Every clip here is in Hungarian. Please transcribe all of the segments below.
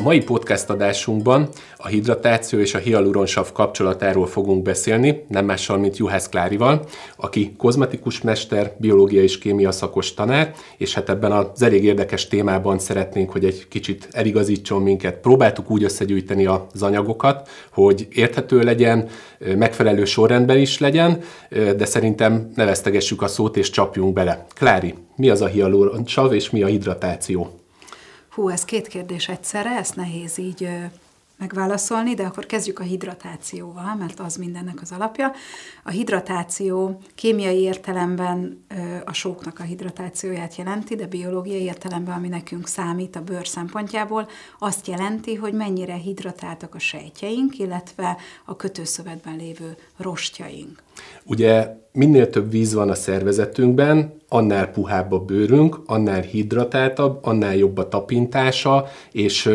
A mai podcast adásunkban a hidratáció és a hialuronsav kapcsolatáról fogunk beszélni, nem mással, mint Juhász Klárival, aki kozmetikus mester, biológia és kémia szakos tanár, és hát ebben az elég érdekes témában szeretnénk, hogy egy kicsit eligazítson minket. Próbáltuk úgy összegyűjteni az anyagokat, hogy érthető legyen, megfelelő sorrendben is legyen, de szerintem ne vesztegessük a szót és csapjunk bele. Klári, mi az a hialuronsav és mi a hidratáció? Hú, ez két kérdés egyszerre, ezt nehéz így megválaszolni, de akkor kezdjük a hidratációval, mert az mindennek az alapja. A hidratáció kémiai értelemben a sóknak a hidratációját jelenti, de biológiai értelemben, ami nekünk számít a bőr szempontjából, azt jelenti, hogy mennyire hidratáltak a sejtjeink, illetve a kötőszövetben lévő rostjaink. Ugye minél több víz van a szervezetünkben, annál puhább a bőrünk, annál hidratáltabb, annál jobb a tapintása, és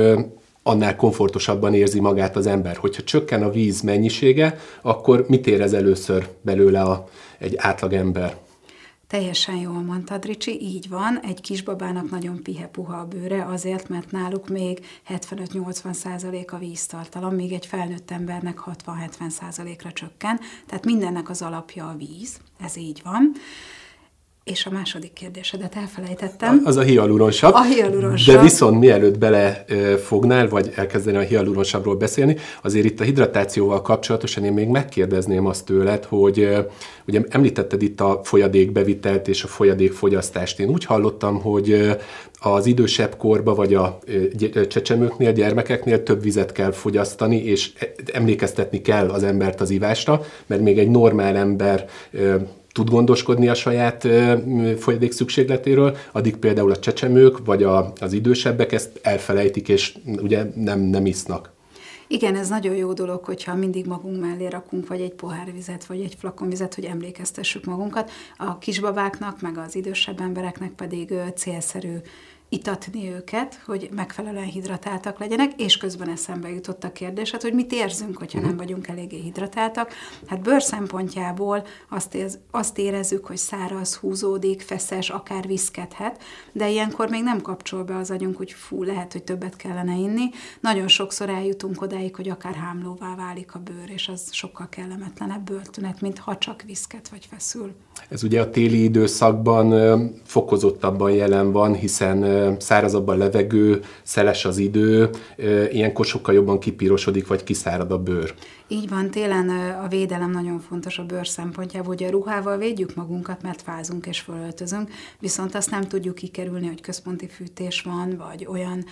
annál komfortosabban érzi magát az ember. Hogyha csökken a víz mennyisége, akkor mit érez először belőle a, egy átlagember? Teljesen jól mondtad, Ricsi, így van. Egy kisbabának nagyon pihe-puha a bőre, azért, mert náluk még 75-80 százalék a víztartalom, még egy felnőtt embernek 60-70 százalékra csökken. Tehát mindennek az alapja a víz, ez így van. És a második kérdésedet elfelejtettem. Az a hialuronsav. A hialuronsav. De viszont mielőtt belefognál, vagy elkezdeni a hialuronsavról beszélni, azért itt a hidratációval kapcsolatosan én még megkérdezném azt tőled, hogy ugye említetted itt a folyadékbevitelt és a folyadékfogyasztást. Én úgy hallottam, hogy az idősebb korba, vagy a csecsemőknél, gyermekeknél több vizet kell fogyasztani, és e, emlékeztetni kell az embert az ivásra, mert még egy normál ember tud gondoskodni a saját folyadék szükségletéről, addig például a csecsemők vagy a, az idősebbek ezt elfelejtik, és ugye nem, nem isznak. Igen, ez nagyon jó dolog, hogyha mindig magunk mellé rakunk, vagy egy pohár vizet, vagy egy flakon vizet, hogy emlékeztessük magunkat. A kisbabáknak, meg az idősebb embereknek pedig célszerű itatni őket, hogy megfelelően hidratáltak legyenek, és közben eszembe jutott a kérdés, hát, hogy mit érzünk, hogyha nem mhm. vagyunk eléggé hidratáltak. Hát bőr szempontjából azt, érz, azt érezzük, hogy száraz, húzódik, feszes, akár viszkedhet, de ilyenkor még nem kapcsol be az agyunk, hogy fú, lehet, hogy többet kellene inni. Nagyon sokszor eljutunk odáig, hogy akár hámlóvá válik a bőr, és az sokkal kellemetlenebb bőrtünet, mint ha csak viszket vagy feszül. Ez ugye a téli időszakban fokozottabban jelen van, hiszen szárazabb a levegő, szeles az idő, ilyenkor sokkal jobban kipirosodik, vagy kiszárad a bőr. Így van, télen a védelem nagyon fontos a bőr szempontjából, hogy a ruhával védjük magunkat, mert fázunk és fölöltözünk, viszont azt nem tudjuk kikerülni, hogy központi fűtés van, vagy olyan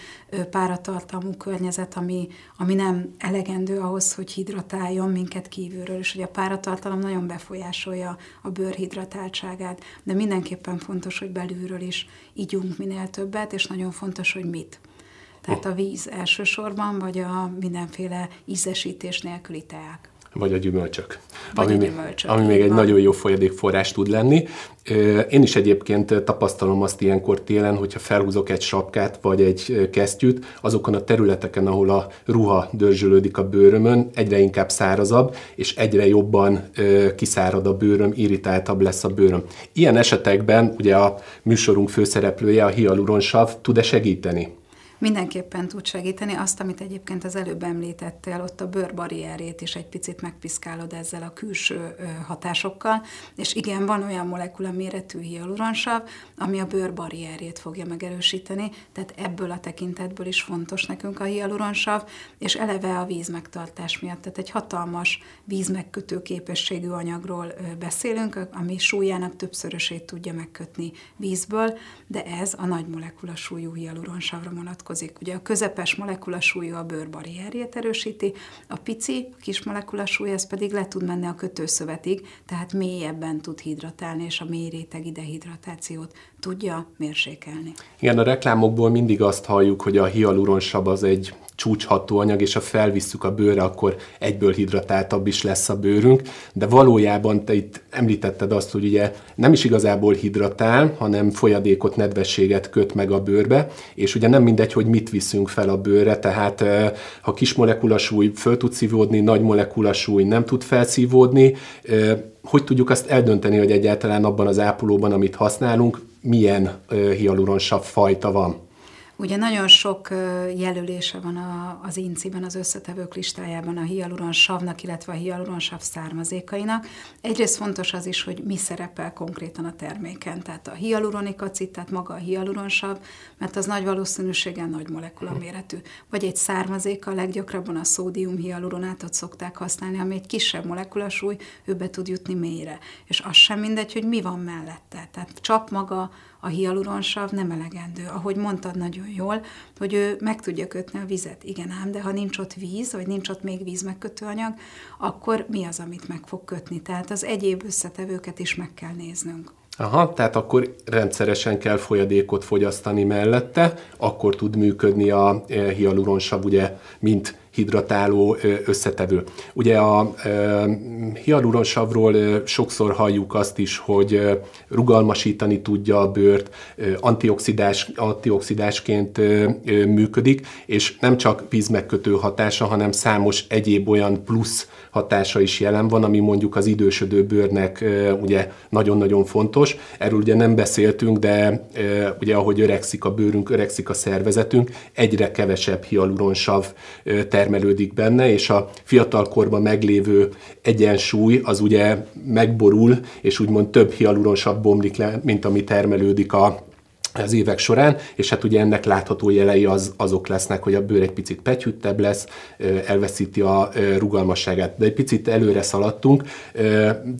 páratartalmú környezet, ami, ami nem elegendő ahhoz, hogy hidratáljon minket kívülről, és hogy a páratartalom nagyon befolyásolja a bőr hidratáltságát, de mindenképpen fontos, hogy belülről is ígyunk minél többet, és nagyon fontos, hogy mit. Tehát a víz elsősorban, vagy a mindenféle ízesítés nélküli teák. Vagy a gyümölcsök. Vagy ami, a gyümölcsök, ami még egy van. nagyon jó folyadékforrás tud lenni. Én is egyébként tapasztalom azt ilyenkor télen, hogyha felhúzok egy sapkát vagy egy kesztyűt, azokon a területeken, ahol a ruha dörzsölődik a bőrömön, egyre inkább szárazabb, és egyre jobban kiszárad a bőröm, irritáltabb lesz a bőröm. Ilyen esetekben ugye a műsorunk főszereplője, a hialuronsav tud-e segíteni? Mindenképpen tud segíteni. Azt, amit egyébként az előbb említettél, ott a bőrbarrierét is egy picit megpiszkálod ezzel a külső hatásokkal, és igen, van olyan molekula méretű hialuronsav, ami a bőrbarrierét fogja megerősíteni, tehát ebből a tekintetből is fontos nekünk a hialuronsav, és eleve a vízmegtartás miatt, tehát egy hatalmas vízmegkötő képességű anyagról beszélünk, ami súlyának többszörösét tudja megkötni vízből, de ez a nagy molekula súlyú hialuronsavra vonatkozik vonatkozik. Ugye a közepes molekulasúlyú a bőr barrierjét erősíti, a pici, a kis molekulasúly, ez pedig le tud menni a kötőszövetig, tehát mélyebben tud hidratálni, és a mély réteg idehidratációt tudja mérsékelni. Igen, a reklámokból mindig azt halljuk, hogy a hialuronsav az egy csúcshatóanyag, és ha felvisszük a bőre, akkor egyből hidratáltabb is lesz a bőrünk, de valójában te itt említetted azt, hogy ugye nem is igazából hidratál, hanem folyadékot, nedvességet köt meg a bőrbe, és ugye nem mindegy, hogy mit viszünk fel a bőrre, tehát ha kis molekulasúly föl tud szívódni, nagy molekulasúly nem tud felszívódni, hogy tudjuk azt eldönteni, hogy egyáltalán abban az ápolóban, amit használunk, milyen hialuronsav fajta van? Ugye nagyon sok jelölése van a, az inciben, az összetevők listájában a hialuronsavnak, illetve a hialuronsav származékainak. Egyrészt fontos az is, hogy mi szerepel konkrétan a terméken, tehát a hialuronik acid, tehát maga a hialuronsav, mert az nagy valószínűséggel nagy molekula méretű. Vagy egy származéka, leggyakrabban a szódium hialuronátot szokták használni, ami egy kisebb molekulasúly, ő be tud jutni mélyre. És az sem mindegy, hogy mi van mellette. Tehát csak maga a hialuronsav nem elegendő. Ahogy mondtad nagyon jól, hogy ő meg tudja kötni a vizet. Igen ám, de ha nincs ott víz, vagy nincs ott még víz megkötőanyag, akkor mi az, amit meg fog kötni? Tehát az egyéb összetevőket is meg kell néznünk. Aha, tehát akkor rendszeresen kell folyadékot fogyasztani mellette, akkor tud működni a e, hialuronsav, ugye, mint hidratáló összetevő. Ugye a hialuronsavról sokszor halljuk azt is, hogy rugalmasítani tudja a bőrt, antioxidás, antioxidásként működik, és nem csak vízmegkötő hatása, hanem számos egyéb olyan plusz hatása is jelen van, ami mondjuk az idősödő bőrnek ugye nagyon-nagyon fontos. Erről ugye nem beszéltünk, de ugye ahogy öregszik a bőrünk, öregszik a szervezetünk, egyre kevesebb hialuronsav termelődik benne, és a fiatalkorban meglévő egyensúly az ugye megborul, és úgymond több hialuronsav bomlik le, mint ami termelődik a az évek során, és hát ugye ennek látható jelei az, azok lesznek, hogy a bőr egy picit pegyhüttebb lesz, elveszíti a rugalmasságát. De egy picit előre szaladtunk.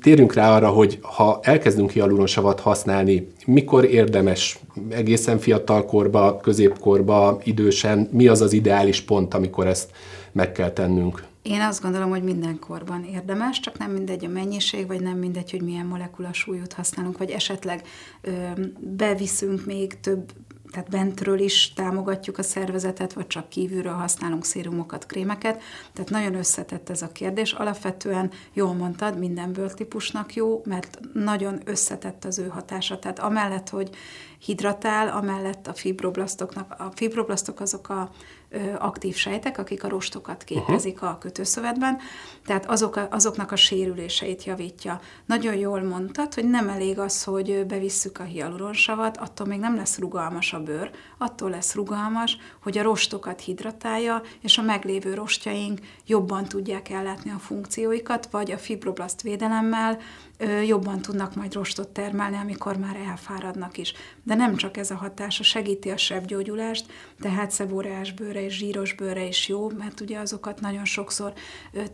Térjünk rá arra, hogy ha elkezdünk hialuronsavat használni, mikor érdemes egészen fiatal korba, középkorba, idősen, mi az az ideális pont, amikor ezt meg kell tennünk? Én azt gondolom, hogy mindenkorban érdemes, csak nem mindegy a mennyiség, vagy nem mindegy, hogy milyen molekulasúlyút használunk, vagy esetleg ö, beviszünk még több tehát bentről is támogatjuk a szervezetet, vagy csak kívülről használunk szérumokat, krémeket. Tehát nagyon összetett ez a kérdés. Alapvetően, jól mondtad, minden bőrtípusnak jó, mert nagyon összetett az ő hatása. Tehát amellett, hogy hidratál, amellett a fibroblasztoknak, a fibroblasztok azok a ö, aktív sejtek, akik a rostokat képezik uh-huh. a kötőszövetben, tehát azok a, azoknak a sérüléseit javítja. Nagyon jól mondtad, hogy nem elég az, hogy bevisszük a hialuronsavat, attól még nem lesz rugalmas a bőr, attól lesz rugalmas, hogy a rostokat hidratálja, és a meglévő rostjaink jobban tudják ellátni a funkcióikat, vagy a fibroblaszt védelemmel jobban tudnak majd rostot termelni, amikor már elfáradnak is. De nem csak ez a hatása, segíti a sebgyógyulást, tehát szeboreás bőre és zsíros bőre is jó, mert ugye azokat nagyon sokszor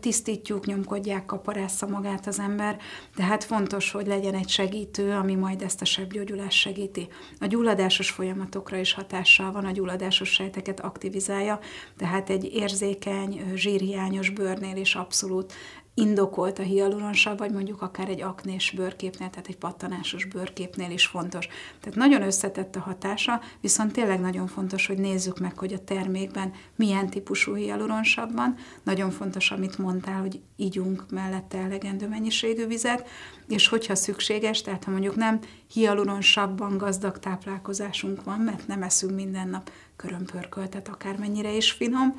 tisztítjuk, nyomkodják, kaparásza magát az ember, tehát fontos, hogy legyen egy segítő, ami majd ezt a sebgyógyulást segíti. A gyulladásos folyamatokra is hatással van, a gyulladásos sejteket aktivizálja, tehát egy érzékeny, zsírhiányos bőrnél is abszolút indokolt a hialuronsav, vagy mondjuk akár egy aknés bőrképnél, tehát egy pattanásos bőrképnél is fontos. Tehát nagyon összetett a hatása, viszont tényleg nagyon fontos, hogy nézzük meg, hogy a termékben milyen típusú hialuronsav van. Nagyon fontos, amit mondtál, hogy ígyunk mellette elegendő mennyiségű vizet, és hogyha szükséges, tehát ha mondjuk nem hialuronsavban gazdag táplálkozásunk van, mert nem eszünk minden nap körömpörköltet, akármennyire is finom,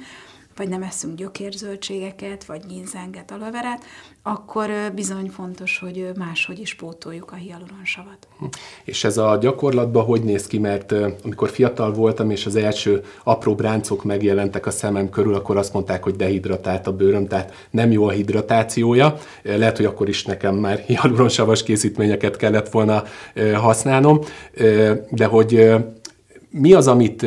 vagy nem eszünk gyökérzöldségeket, vagy ginzenget, alaverát, akkor bizony fontos, hogy máshogy is pótoljuk a hialuronsavat. Hm. És ez a gyakorlatban hogy néz ki, mert amikor fiatal voltam, és az első apró bráncok megjelentek a szemem körül, akkor azt mondták, hogy dehidratált a bőröm, tehát nem jó a hidratációja. Lehet, hogy akkor is nekem már hialuronsavas készítményeket kellett volna használnom, de hogy mi az, amit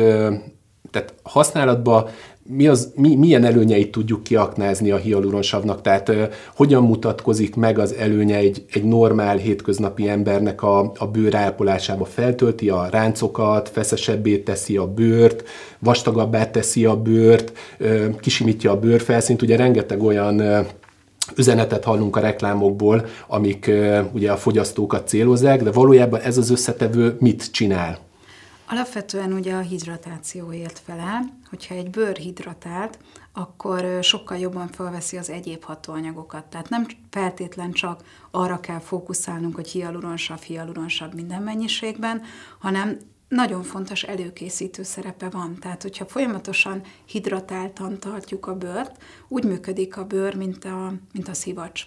tehát használatban mi az, mi, milyen előnyeit tudjuk kiaknázni a hialuronsavnak, tehát uh, hogyan mutatkozik meg az előnye egy, egy normál hétköznapi embernek a, a bőr ápolásába. Feltölti a ráncokat, feszesebbé teszi a bőrt, vastagabbá teszi a bőrt, uh, kisimítja a bőrfelszínt. Ugye rengeteg olyan uh, üzenetet hallunk a reklámokból, amik ugye a fogyasztókat célozzák, de valójában ez az összetevő mit csinál? Alapvetően ugye a hidratációért felel, hogyha egy bőr hidratált, akkor sokkal jobban felveszi az egyéb hatóanyagokat. Tehát nem feltétlen csak arra kell fókuszálnunk, hogy hialuronsav, hialuronsav minden mennyiségben, hanem nagyon fontos előkészítő szerepe van. Tehát, hogyha folyamatosan hidratáltan tartjuk a bőrt, úgy működik a bőr, mint a, mint a szivacs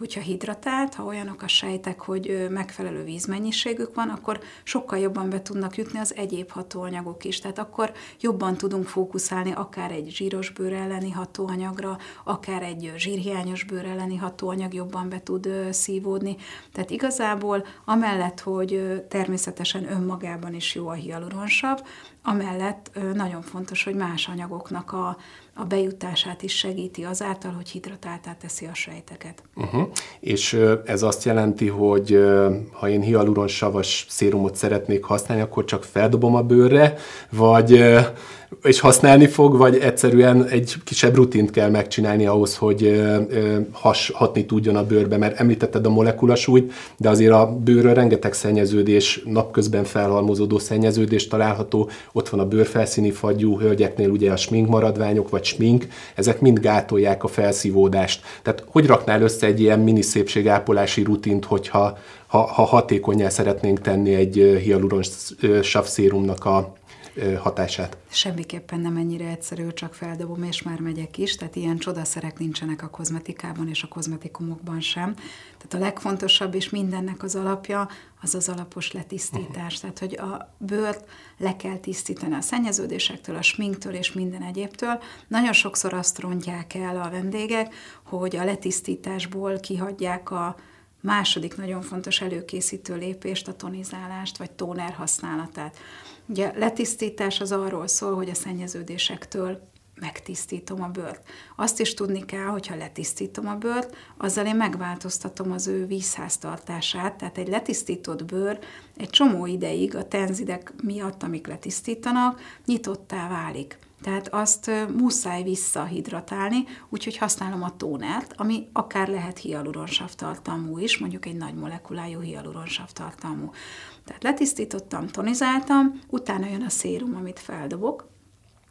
hogyha hidratált, ha olyanok a sejtek, hogy megfelelő vízmennyiségük van, akkor sokkal jobban be tudnak jutni az egyéb hatóanyagok is. Tehát akkor jobban tudunk fókuszálni akár egy zsíros bőr elleni hatóanyagra, akár egy zsírhiányos bőr elleni hatóanyag jobban be tud szívódni. Tehát igazából amellett, hogy természetesen önmagában is jó a hialuronsav, amellett nagyon fontos, hogy más anyagoknak a, a bejutását is segíti azáltal, hogy hidratáltá teszi a sejteket. Uh-huh. És ez azt jelenti, hogy ha én hialuronsavas szérumot szeretnék használni, akkor csak feldobom a bőrre, vagy és használni fog, vagy egyszerűen egy kisebb rutint kell megcsinálni ahhoz, hogy has, hatni tudjon a bőrbe, mert említetted a molekulasúlyt, de azért a bőrön rengeteg szennyeződés, napközben felhalmozódó szennyeződés található, ott van a bőrfelszíni fagyú, hölgyeknél ugye a smink maradványok, vagy smink, ezek mind gátolják a felszívódást. Tehát hogy raknál össze egy ilyen mini szépségápolási rutint, hogyha ha, ha hatékonyá szeretnénk tenni egy hialuron savszérumnak a hatását? Semmiképpen nem ennyire egyszerű, csak feldobom, és már megyek is, tehát ilyen csodaszerek nincsenek a kozmetikában és a kozmetikumokban sem. Tehát a legfontosabb és mindennek az alapja az az alapos letisztítás. Uh-huh. Tehát, hogy a bőrt le kell tisztítani a szennyeződésektől, a sminktől és minden egyébtől. Nagyon sokszor azt rontják el a vendégek, hogy a letisztításból kihagyják a második nagyon fontos előkészítő lépést, a tonizálást vagy tóner használatát. Ugye letisztítás az arról szól, hogy a szennyeződésektől megtisztítom a bőrt. Azt is tudni kell, hogyha letisztítom a bőrt, azzal én megváltoztatom az ő vízháztartását, tehát egy letisztított bőr egy csomó ideig a tenzidek miatt, amik letisztítanak, nyitottá válik. Tehát azt muszáj visszahidratálni, úgyhogy használom a tónert, ami akár lehet hialuronsav tartalmú is, mondjuk egy nagy molekulájú hialuronsav tartalmú. Tehát letisztítottam, tonizáltam, utána jön a szérum, amit feldobok,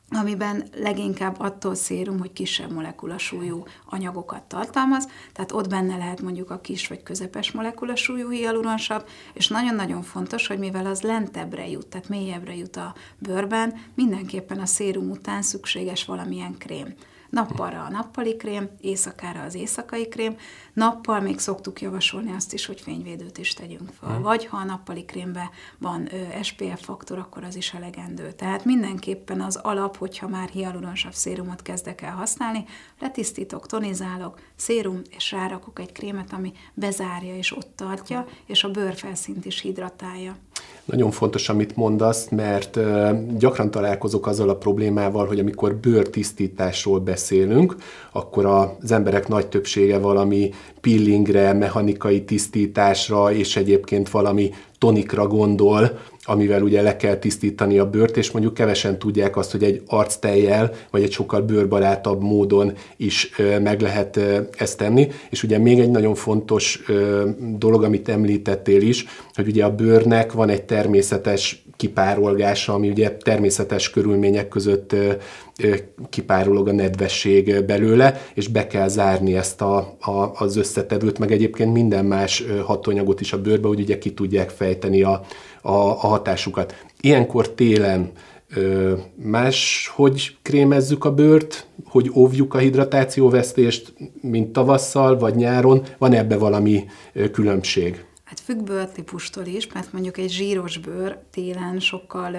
amiben leginkább attól szérum, hogy kisebb molekulasúlyú anyagokat tartalmaz, tehát ott benne lehet mondjuk a kis vagy közepes molekulasúlyú hialuronsav, és nagyon-nagyon fontos, hogy mivel az lentebbre jut, tehát mélyebbre jut a bőrben, mindenképpen a szérum után szükséges valamilyen krém. Nappalra a nappali krém, éjszakára az éjszakai krém. Nappal még szoktuk javasolni azt is, hogy fényvédőt is tegyünk fel. Hmm. Vagy ha a nappali krémbe van SPF faktor, akkor az is elegendő. Tehát mindenképpen az alap, hogyha már hialuronsav szérumot kezdek el használni, letisztítok, tonizálok, szérum, és rárakok egy krémet, ami bezárja és ott tartja, és a bőrfelszínt is hidratálja. Nagyon fontos, amit mondasz, mert gyakran találkozok azzal a problémával, hogy amikor bőrtisztításról beszélünk, akkor az emberek nagy többsége valami peelingre, mechanikai tisztításra és egyébként valami tonikra gondol, amivel ugye le kell tisztítani a bőrt, és mondjuk kevesen tudják azt, hogy egy arctejjel, vagy egy sokkal bőrbarátabb módon is meg lehet ezt tenni. És ugye még egy nagyon fontos dolog, amit említettél is, hogy ugye a bőrnek van egy természetes kipárolgása, ami ugye természetes körülmények között kipárolog a nedvesség belőle, és be kell zárni ezt a, a, az összetevőt, meg egyébként minden más hatóanyagot is a bőrbe, hogy ugye ki tudják fejteni a, a, a hatásukat. Ilyenkor télen más, hogy krémezzük a bőrt, hogy óvjuk a hidratációvesztést, mint tavasszal vagy nyáron, van ebbe valami különbség? Hát függ bőrtípustól is, mert mondjuk egy zsíros bőr télen sokkal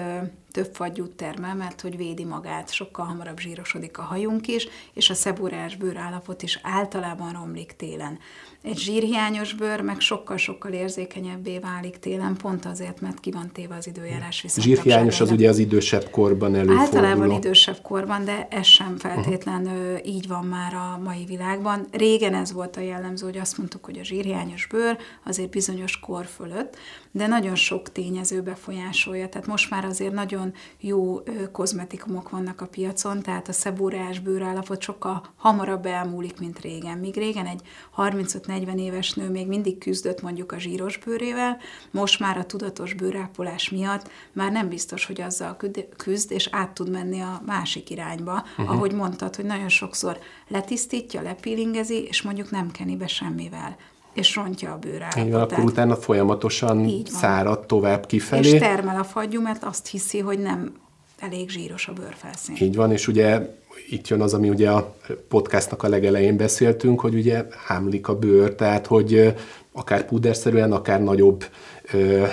több fagyút termel, mert hogy védi magát, sokkal hamarabb zsírosodik a hajunk is, és a szeburás bőrállapot is általában romlik télen. Egy zsírhiányos bőr meg sokkal-sokkal érzékenyebbé válik télen, pont azért, mert ki van téve az időjárás viszont. Zsírhiányos az ugye az idősebb korban előforduló. Általában idősebb korban, de ez sem feltétlen uh-huh. így van már a mai világban. Régen ez volt a jellemző, hogy azt mondtuk, hogy a zsírhiányos bőr azért bizonyos kor fölött, de nagyon sok tényező befolyásolja. Tehát most már azért nagyon jó kozmetikumok vannak a piacon, tehát a szebúrás bőrállapot sokkal hamarabb elmúlik, mint régen. Míg régen egy 35-40 éves nő még mindig küzdött mondjuk a zsíros bőrével, most már a tudatos bőrápolás miatt már nem biztos, hogy azzal küzd, és át tud menni a másik irányba. Uh-huh. Ahogy mondtad, hogy nagyon sokszor letisztítja, lepilingezi, és mondjuk nem keni be semmivel és rontja a bőrállapotát. Igen, akkor utána folyamatosan szárad tovább kifelé. És termel a fagyú, mert azt hiszi, hogy nem elég zsíros a bőrfelszín. Így van, és ugye itt jön az, ami ugye a podcastnak a legelején beszéltünk, hogy ugye hámlik a bőr, tehát hogy akár puderszerűen, akár nagyobb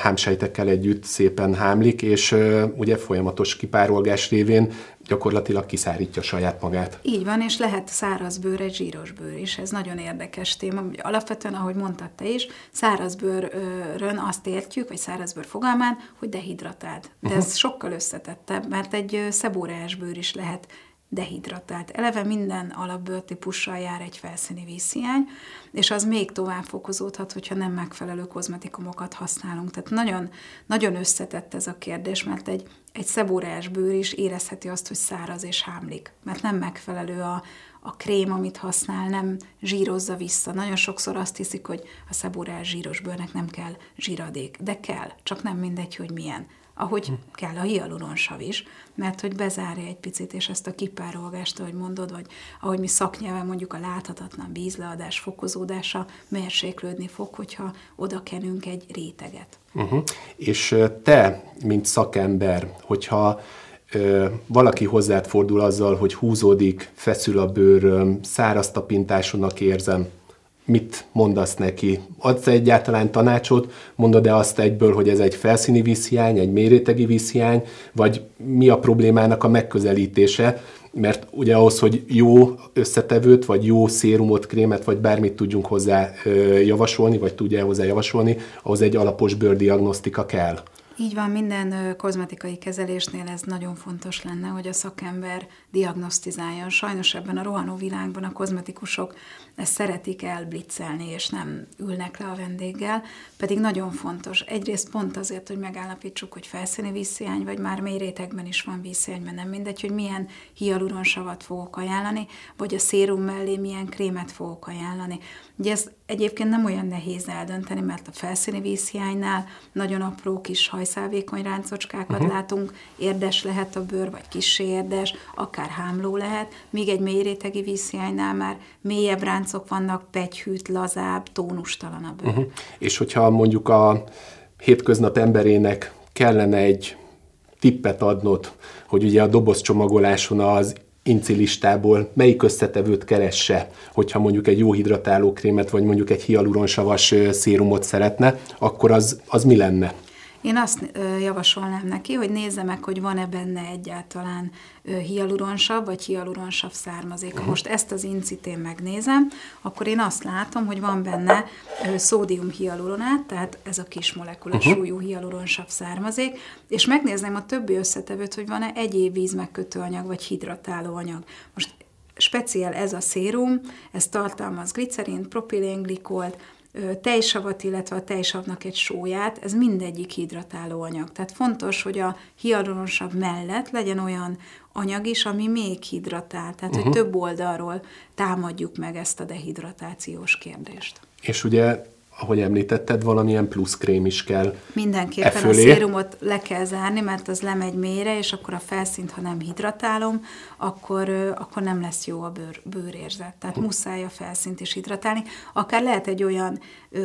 hámsejtekkel együtt szépen hámlik, és ugye folyamatos kipárolgás révén gyakorlatilag kiszárítja saját magát. Így van, és lehet száraz bőr, egy zsíros bőr is. Ez nagyon érdekes téma. Alapvetően, ahogy mondtad te is, száraz bőrön azt értjük, vagy száraz bőr fogalmán, hogy dehidratált. De uh-huh. ez sokkal összetettebb, mert egy szebóreás bőr is lehet dehidratált. Eleve minden alapbőrtípussal jár egy felszíni vízhiány, és az még tovább fokozódhat, hogyha nem megfelelő kozmetikumokat használunk. Tehát nagyon, nagyon összetett ez a kérdés, mert egy, egy szebóreás bőr is érezheti azt, hogy száraz és hámlik, mert nem megfelelő a, a krém, amit használ, nem zsírozza vissza. Nagyon sokszor azt hiszik, hogy a szebóreás zsíros bőrnek nem kell zsíradék, de kell, csak nem mindegy, hogy milyen ahogy kell a hialuronsav is, mert hogy bezárja egy picit, és ezt a kipárolgást, ahogy mondod, vagy ahogy mi szaknyelven mondjuk a láthatatlan vízleadás fokozódása mérséklődni fog, hogyha oda kenünk egy réteget. Uh-huh. És te, mint szakember, hogyha ö, valaki hozzád fordul azzal, hogy húzódik, feszül a bőröm, száraz tapintásonak érzem, mit mondasz neki? Adsz egyáltalán tanácsot? Mondod-e azt egyből, hogy ez egy felszíni vízhiány, egy mérétegi vízhiány, vagy mi a problémának a megközelítése? Mert ugye ahhoz, hogy jó összetevőt, vagy jó szérumot, krémet, vagy bármit tudjunk hozzá javasolni, vagy tudja hozzá javasolni, ahhoz egy alapos bőrdiagnosztika kell. Így van, minden kozmetikai kezelésnél ez nagyon fontos lenne, hogy a szakember diagnosztizáljon. Sajnos ebben a rohanó világban a kozmetikusok ezt szeretik elblitzelni, és nem ülnek le a vendéggel, pedig nagyon fontos. Egyrészt pont azért, hogy megállapítsuk, hogy felszíni vízhiány, vagy már mély rétegben is van vízhiány, mert nem mindegy, hogy milyen hialuronsavat fogok ajánlani, vagy a szérum mellé milyen krémet fogok ajánlani. Ugye ez egyébként nem olyan nehéz eldönteni, mert a felszíni vízhiánynál nagyon apró kis hajszálvékony ráncocskákat uh-huh. látunk, érdes lehet a bőr, vagy kissé érdes, akár hámló lehet, míg egy mélyrétegi vízhiánynál már mélyebb ráncok vannak, pegyhűt, lazább, tónustalanabb bőr. Uh-huh. És hogyha mondjuk a hétköznap emberének kellene egy tippet adnod, hogy ugye a dobozcsomagoláson az incilistából melyik összetevőt keresse, hogyha mondjuk egy jó hidratáló krémet, vagy mondjuk egy hialuronsavas szérumot szeretne, akkor az, az mi lenne? Én azt javasolnám neki, hogy nézze meg, hogy van-e benne egyáltalán hialuronsav vagy hialuronsav származék. Ha most ezt az incitén megnézem, akkor én azt látom, hogy van benne szódium hialuronát, tehát ez a kis molekula uh-huh. súlyú hialuronsav származék, és megnézném a többi összetevőt, hogy van-e egyéb vízmegkötő anyag vagy hidratáló anyag. Most speciál ez a szérum, ez tartalmaz glicerint, propilengglikolt, tejsavat, illetve a tejsavnak egy sóját, ez mindegyik hidratáló anyag. Tehát fontos, hogy a hialuronsav mellett legyen olyan anyag is, ami még hidratál, tehát uh-huh. hogy több oldalról támadjuk meg ezt a dehidratációs kérdést. És ugye ahogy említetted, valamilyen plusz krém is kell Mindenképpen e fölé. a szérumot le kell zárni, mert az lemegy mélyre, és akkor a felszínt, ha nem hidratálom, akkor, akkor nem lesz jó a bőr, bőrérzet. Tehát hm. muszáj a felszínt is hidratálni. Akár lehet egy olyan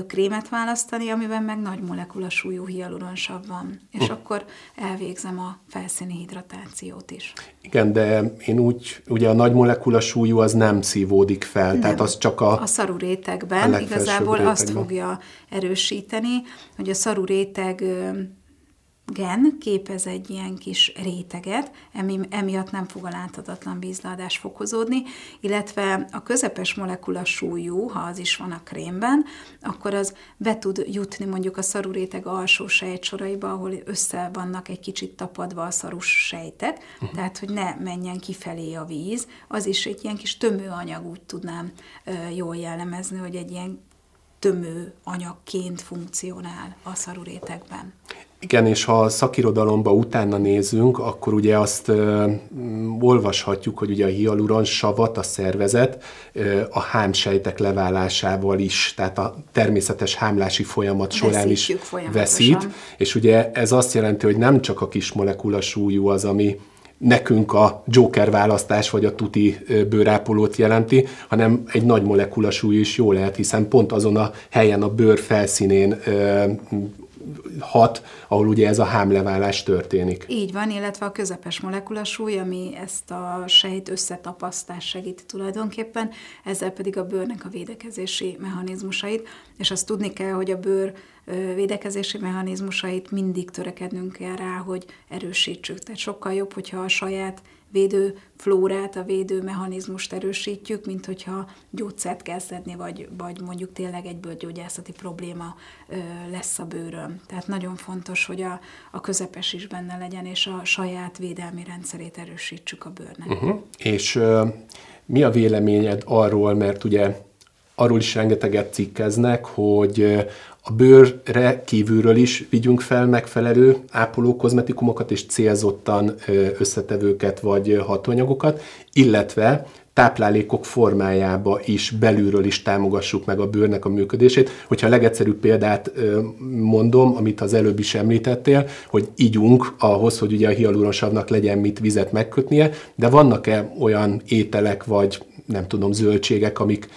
krémet választani, amiben meg nagy molekula súlyú hialuronsav van, és hm. akkor elvégzem a felszíni hidratációt is. Igen, de én úgy, ugye a nagy molekula súlyú az nem szívódik fel, nem. tehát az csak a... A szaru rétegben igazából rétegben. azt fogja erősíteni, hogy a szaru réteg gen képez egy ilyen kis réteget, emi, emiatt nem fog a láthatatlan vízleadás fokozódni, illetve a közepes molekula súlyú, ha az is van a krémben, akkor az be tud jutni mondjuk a szaruréteg alsó sejtsoraiba, ahol össze vannak egy kicsit tapadva a szarus sejtek, uh-huh. tehát hogy ne menjen kifelé a víz, az is egy ilyen kis tömőanyag, úgy tudnám ö, jól jellemezni, hogy egy ilyen tömő anyagként funkcionál a szarurétegben. Igen, és ha a szakirodalomba utána nézünk, akkor ugye azt ö, olvashatjuk, hogy ugye a hialuron savat a szervezet ö, a hámsejtek leválásával is, tehát a természetes hámlási folyamat során is veszít, és ugye ez azt jelenti, hogy nem csak a kis molekula súlyú az, ami nekünk a Joker választás vagy a tuti bőrápolót jelenti, hanem egy nagy molekula súly is jó lehet, hiszen pont azon a helyen a bőr felszínén hat, ahol ugye ez a hámleválás történik. Így van, illetve a közepes molekulasúly, ami ezt a sejt összetapasztás segíti tulajdonképpen, ezzel pedig a bőrnek a védekezési mechanizmusait, és azt tudni kell, hogy a bőr védekezési mechanizmusait mindig törekednünk kell rá, hogy erősítsük. Tehát sokkal jobb, hogyha a saját védő flórát, a védő mechanizmust erősítjük, mint hogyha gyógyszert kell szedni, vagy, vagy mondjuk tényleg egy bőrgyógyászati probléma ö, lesz a bőrön. Tehát nagyon fontos, hogy a, a közepes is benne legyen, és a saját védelmi rendszerét erősítsük a bőrnek. Uh-huh. És ö, mi a véleményed arról, mert ugye arról is rengeteget cikkeznek, hogy a bőrre kívülről is vigyünk fel megfelelő ápoló kozmetikumokat és célzottan összetevőket vagy hatóanyagokat, illetve táplálékok formájába is belülről is támogassuk meg a bőrnek a működését. Hogyha a legegyszerűbb példát mondom, amit az előbb is említettél, hogy ígyunk ahhoz, hogy ugye a hialuronsavnak legyen mit vizet megkötnie, de vannak-e olyan ételek vagy nem tudom, zöldségek, amik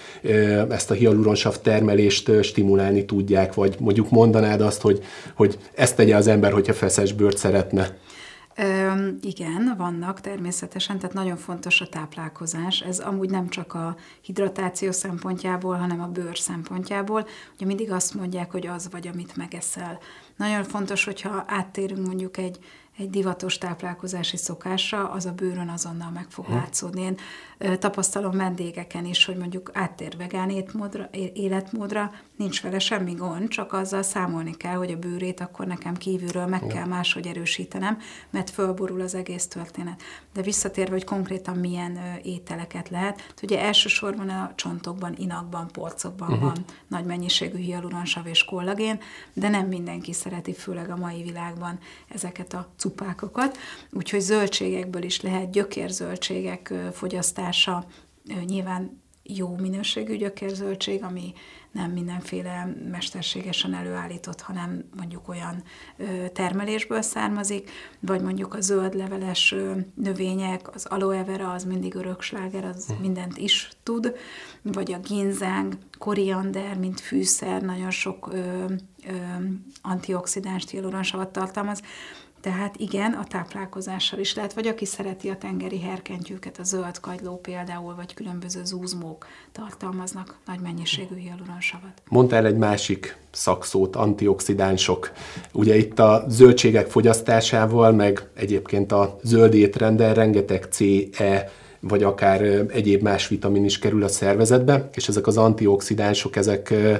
ezt a hialuronsav termelést stimulálni tudják, vagy mondjuk mondanád azt, hogy, hogy ezt tegye az ember, hogyha feszes bőrt szeretne. Ö, igen, vannak természetesen, tehát nagyon fontos a táplálkozás. Ez amúgy nem csak a hidratáció szempontjából, hanem a bőr szempontjából. Ugye mindig azt mondják, hogy az vagy, amit megeszel. Nagyon fontos, hogyha áttérünk mondjuk egy egy divatos táplálkozási szokásra, az a bőrön azonnal meg fog hm. látszódni. Én tapasztalom vendégeken is, hogy mondjuk áttér vegán étmódra, életmódra, nincs vele semmi gond, csak azzal számolni kell, hogy a bőrét akkor nekem kívülről meg kell máshogy erősítenem, mert fölborul az egész történet. De visszatérve, hogy konkrétan milyen ételeket lehet, ugye elsősorban a csontokban, inakban, porcokban uh-huh. van nagy mennyiségű hialuronsav és kollagén, de nem mindenki szereti, főleg a mai világban ezeket a cupákokat, úgyhogy zöldségekből is lehet gyökérzöldségek fogyasztása, nyilván jó minőségű gyökérzöldség, ami nem mindenféle mesterségesen előállított, hanem mondjuk olyan termelésből származik, vagy mondjuk a zöld leveles növények, az aloe vera, az mindig öröksláger, az hm. mindent is tud, vagy a ginzáng, koriander, mint fűszer, nagyon sok ö, ö, antioxidáns hialuronsavat tartalmaz, tehát igen, a táplálkozással is lehet, vagy aki szereti a tengeri herkentyűket, a zöld kagyló például, vagy különböző zúzmók tartalmaznak nagy mennyiségű hialuronsavat. Mondtál egy másik szakszót, antioxidánsok. Ugye itt a zöldségek fogyasztásával, meg egyébként a zöld étrendel rengeteg E, vagy akár egyéb más vitamin is kerül a szervezetbe, és ezek az antioxidánsok, ezek ö,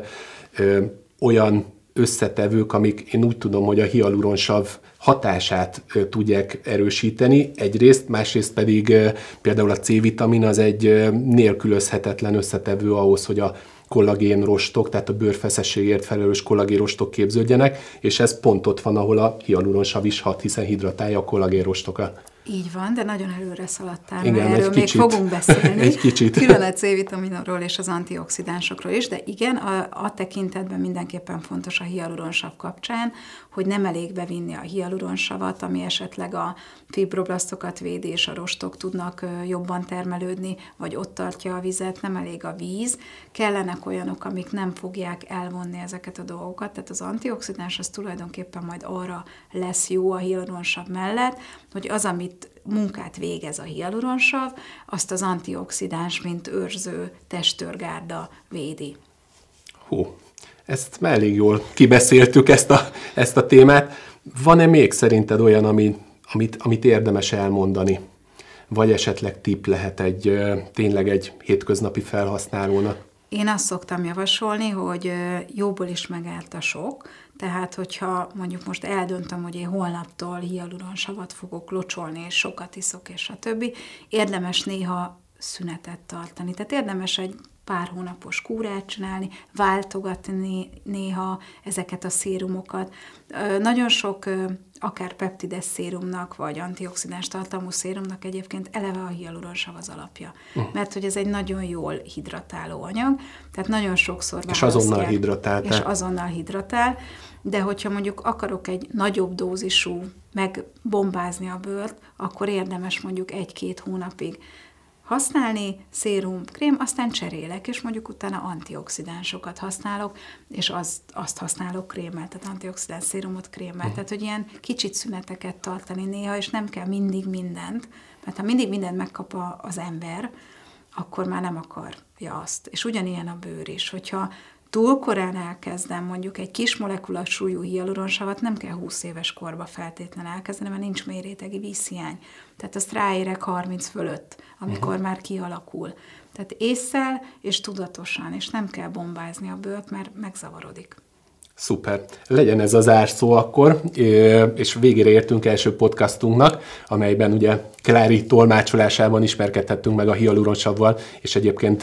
ö, olyan összetevők, amik én úgy tudom, hogy a hialuronsav hatását tudják erősíteni egyrészt, másrészt pedig például a C-vitamin az egy nélkülözhetetlen összetevő ahhoz, hogy a kollagén rostok, tehát a bőrfeszességért felelős kollagén rostok képződjenek, és ez pont ott van, ahol a hialuronsav is hat, hiszen hidratálja a kollagén rostokat. Így van, de nagyon előre szaladtál, igen, erről még kicsit. fogunk beszélni. egy kicsit. Külön a C-vitaminról és az antioxidánsokról is, de igen, a, a tekintetben mindenképpen fontos a hialuronsav kapcsán, hogy nem elég bevinni a hialuronsavat, ami esetleg a fibroblasztokat védi, és a rostok tudnak jobban termelődni, vagy ott tartja a vizet, nem elég a víz. Kellenek olyanok, amik nem fogják elvonni ezeket a dolgokat, tehát az antioxidáns az tulajdonképpen majd arra lesz jó a hialuronsav mellett, hogy az, amit munkát végez a hialuronsav, azt az antioxidáns, mint őrző testőrgárda védi. Hú, ezt már elég jól kibeszéltük ezt a, ezt a témát. Van-e még szerinted olyan, ami, amit, amit érdemes elmondani? Vagy esetleg tip lehet egy tényleg egy hétköznapi felhasználónak? Én azt szoktam javasolni, hogy jóból is megállt a sok, tehát hogyha mondjuk most eldöntöm, hogy én holnaptól hialuronsavat fogok locsolni, és sokat iszok, és a többi, érdemes néha szünetet tartani. Tehát érdemes egy pár hónapos kúrát csinálni, váltogatni néha ezeket a szérumokat. Nagyon sok akár peptides szérumnak, vagy antioxidáns tartalmú szérumnak egyébként eleve a hialuronsav az alapja. Uh. Mert hogy ez egy nagyon jól hidratáló anyag, tehát nagyon sokszor És azonnal hidratál. És azonnal hidratál, de hogyha mondjuk akarok egy nagyobb dózisú megbombázni a bőrt, akkor érdemes mondjuk egy-két hónapig használni, szérum, krém, aztán cserélek, és mondjuk utána antioxidánsokat használok, és azt, azt használok krémmel, tehát antioxidáns szérumot krémmel. Mm. Tehát, hogy ilyen kicsit szüneteket tartani néha, és nem kell mindig mindent, mert ha mindig mindent megkap a, az ember, akkor már nem akarja azt. És ugyanilyen a bőr is, hogyha túl korán elkezdem mondjuk egy kis molekula súlyú hialuronsavat, nem kell 20 éves korba feltétlenül elkezdeni, mert nincs mérétegi vízhiány. Tehát azt ráérek 30 fölött, amikor uh-huh. már kialakul. Tehát észszel és tudatosan, és nem kell bombázni a bőrt, mert megzavarodik. Szuper. Legyen ez az árszó akkor, és végére értünk első podcastunknak, amelyben ugye Klári tolmácsolásában ismerkedhettünk meg a hialuronsavval, és egyébként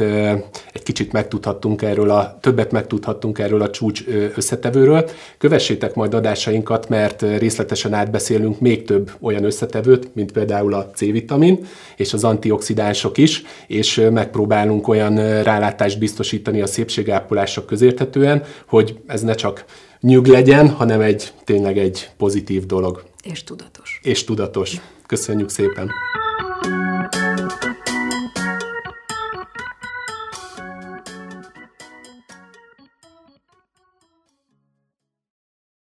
egy kicsit megtudhattunk erről, a, többet megtudhattunk erről a csúcs összetevőről. Kövessétek majd adásainkat, mert részletesen átbeszélünk még több olyan összetevőt, mint például a C-vitamin és az antioxidánsok is, és megpróbálunk olyan rálátást biztosítani a szépségápolások közérthetően, hogy ez ne csak nyug legyen, hanem egy tényleg egy pozitív dolog. És tudatos. És tudatos. Köszönjük szépen!